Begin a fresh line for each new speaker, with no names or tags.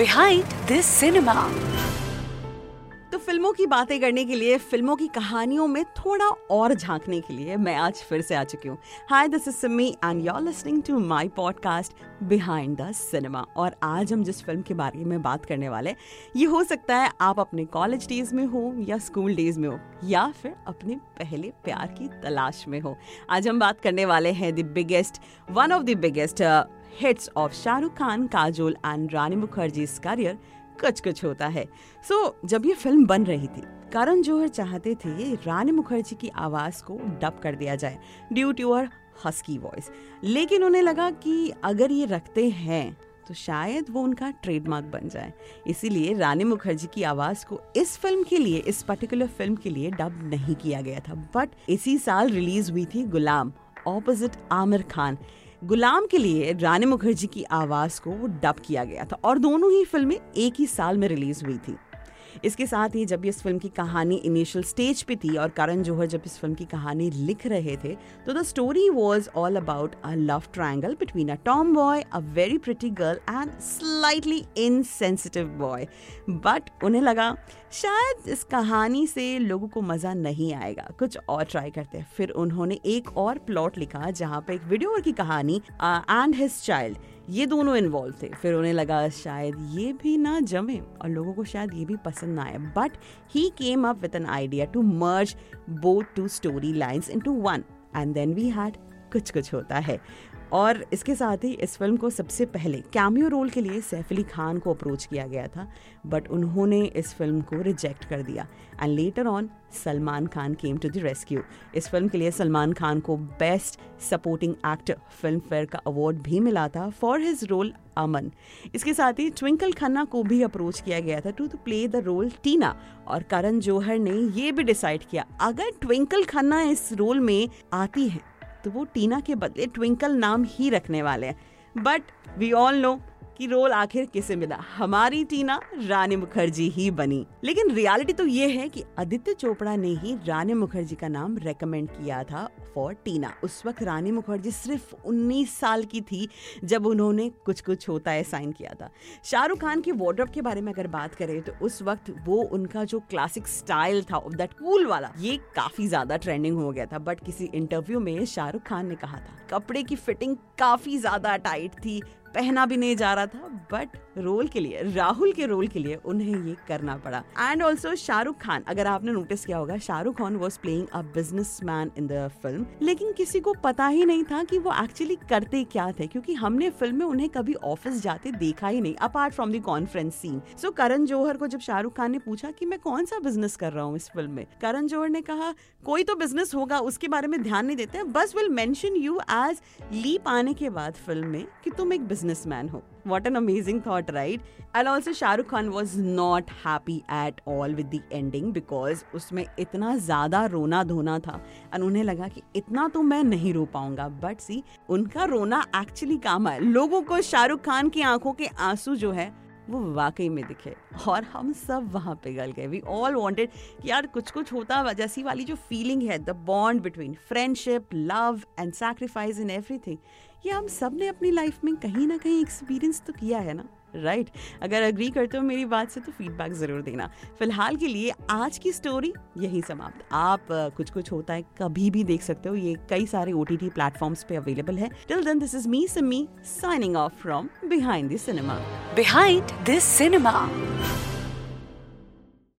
Behind this cinema
तो फ़िल्मों की बातें करने के लिए, फ़िल्मों की कहानियों में थोड़ा और झांकने के लिए मैं आज फिर से आ चुकी हूँ। Hi this is Simi and you are listening to my podcast behind the cinema और आज हम जिस फ़िल्म के बारे में बात करने वाले ये हो सकता है आप अपने कॉलेज डेज़ में हो या स्कूल डेज़ में हो, या फिर अपने पहले प्यार की तलाश में हो। आज हम बात करने वाले हैं the biggest one of the biggest hits of Shahrukh Khan Kajol and Rani Mukherjee career Kuch Kuch Hota है। सो so, जब ये फ़िल्म बन रही थी करण जौहर चाहते थे रानी मुखर्जी की आवाज़ को डब कर दिया जाए due to her husky voice लेकिन उन्हें लगा कि अगर ये रखते हैं तो शायद वो उनका ट्रेडमार्क बन जाए। इसीलिए रानी मुखर्जी की आवाज़ को इस फ़िल्म के लिए इस पर्टिकुलर फ़िल्म के लिए डब नहीं किया गया था। बट इसी साल रिलीज़ हुई थी गुलाम ऑपोजिट आमिर खान। गुलाम के लिए रानी मुखर्जी की आवाज़ को वो डब किया गया था और दोनों ही फ़िल्में एक ही साल में रिलीज़ हुई थी। इसके साथ ही जब इस फ़िल्म की कहानी इनिशियल स्टेज पे थी और करण जौहर जब इस फ़िल्म की कहानी लिख रहे थे तो the story was all about a love triangle between a tomboy a very pretty girl and slightly insensitive boy but उन्हें लगा, शायद इस कहानी से लोगों को मज़ा नहीं आएगा। कुछ और ट्राई करते हैं। फिर उन्होंने एक और प्लॉट लिखा जहाँ पे एक वीडियो की कहानी एंड हिज चाइल्ड ये दोनों इन्वॉल्व थे। फिर उन्हें लगा शायद ये भी ना जमे और लोगों को शायद ये भी पसंद ना आए। But he came up with an idea to merge both two story lines into one and then we had Kuch Kuch Hota है। और इसके साथ ही इस फ़िल्म को सबसे पहले कैमियो रोल के लिए सैफ अली खान को अप्रोच किया गया था, बट उन्होंने इस फ़िल्म को रिजेक्ट कर दिया। And later on Salman Khan came to the rescue इस फ़िल्म के लिए सलमान खान को best supporting actor Filmfare का अवार्ड भी मिला था फॉर हिज रोल अमन इसके साथ ही ट्विंकल खन्ना को भी अप्रोच किया गया था to to play the role Tina और करण जौहर ने ये भी डिसाइड किया, अगर ट्विंकल खन्ना इस रोल में आती है तो वो टीना के बदले ट्विंकल नाम ही रखने वाले हैं। बट वी ऑल नो कि रोल आखिर किसे मिला? हमारी टीना, रानी मुखर्जी ही बनी। लेकिन रियलिटी तो ये है कि आदित्य चोपड़ा ने ही रानी मुखर्जी का नाम रेकमेंड किया था फॉर टीना। उस वक्त रानी मुखर्जी सिर्फ़ 19 साल की थी, जब उन्होंने कुछ कुछ होता है साइन किया था। शाहरुख खान की वार्ड्रोब के बारे में अगर बात करें तो उस वक्त वो उनका जो क्लासिक स्टाइल था दैट कूल वाला, ये काफ़ी ज़्यादा ट्रेंडिंग हो गया था। बट किसी इंटरव्यू में शाहरुख खान ने कहा था, कपड़े की फिटिंग काफ़ी ज़्यादा टाइट थी पहना भी नहीं जा रहा था बट रोल के लिए, राहुल के रोल के लिए उन्हें ये करना पड़ा। एंड ऑल्सो शाहरुख खान, अगर आपने नोटिस किया होगा, Shahrukh Khan was playing a businessman in the film लेकिन किसी को पता ही नहीं था कि वो एक्चुअली करते क्या थे, क्योंकि हमने फ़िल्म में उन्हें कभी ऑफ़िस जाते देखा ही नहीं apart from the conference scene so Karan Johar को जब शाहरुख खान ने पूछा कि मैं कौन सा बिज़नेस कर रहा हूँ इस फ़िल्म में, करण जौहर ने कहा, कोई तो बिज़नेस होगा, उसके बारे में ध्यान नहीं देते बस will mention you age leap आने के बाद फ़िल्म में कि तुम एक बिजनेसमैन हो What an amazing thought, right? And also Shah Rukh Khan was not happy at all with the ending because उसमें इतना ज़्यादा रोना धोना था और उन्हें लगा कि इतना तो मैं नहीं रो पाऊँगा बट सी उनका रोना एक्चुअली काम है लोगों को शाहरुख खान की आँखों के आँसू जो है वो वाकई में दिखे। और हम सब वहाँ पिघल गए। वी ऑल वॉन्टेड यार कुछ कुछ होता जैसी वाली जो फीलिंग है the bond between friendship love and sacrifice in everything ये हम सबने अपनी लाइफ में कहीं ना कहीं एक्सपीरियंस तो किया है ना? Right right. अगर अग्री करते हो मेरी बात से तो फीडबैक ज़रूर देना। फ़िलहाल के लिए आज की स्टोरी यही समाप्त। आप कुछ कुछ होता है, कभी भी देख सकते हो। ये कई सारे ओ टी टी प्लेटफॉर्म्स पे अवेलेबल है। Till then this is me Simi signing off from behind this cinema
behind this cinema